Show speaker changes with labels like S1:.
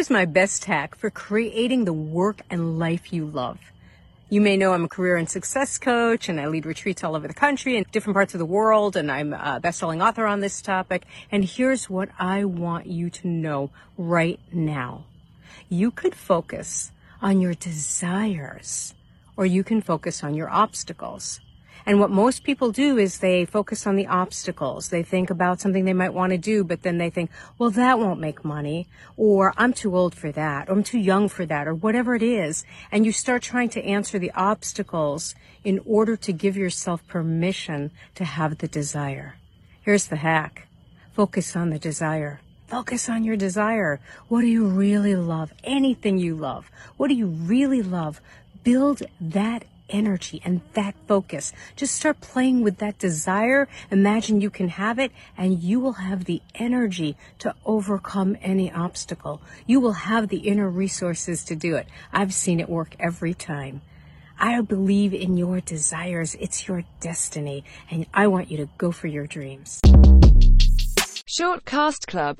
S1: Here's my best hack for creating the work and life you love. You may know I'm a career and success coach and I lead retreats all over the country and different parts of the world and I'm a best-selling author on this topic. And here's what I want you to know right now. You could focus on your desires or you can focus on your obstacles. And what most people do is they focus on the obstacles. They think about something they might want to do, but then they think, well, that won't make money, or I'm too old for that, or I'm too young for that, or whatever it is. And you start trying to answer the obstacles in order to give yourself permission to have the desire. Here's the hack. Focus on the desire. Focus on your desire. What do you really love? Anything you love. What do you really love? Build that energy and that focus. Just start playing with that desire. Imagine you can have it and you will have the energy to overcome any obstacle. You will have the inner resources to do it. I've seen it work every time. I believe in your desires. It's your destiny and I want you to go for your dreams.
S2: Shortcast Club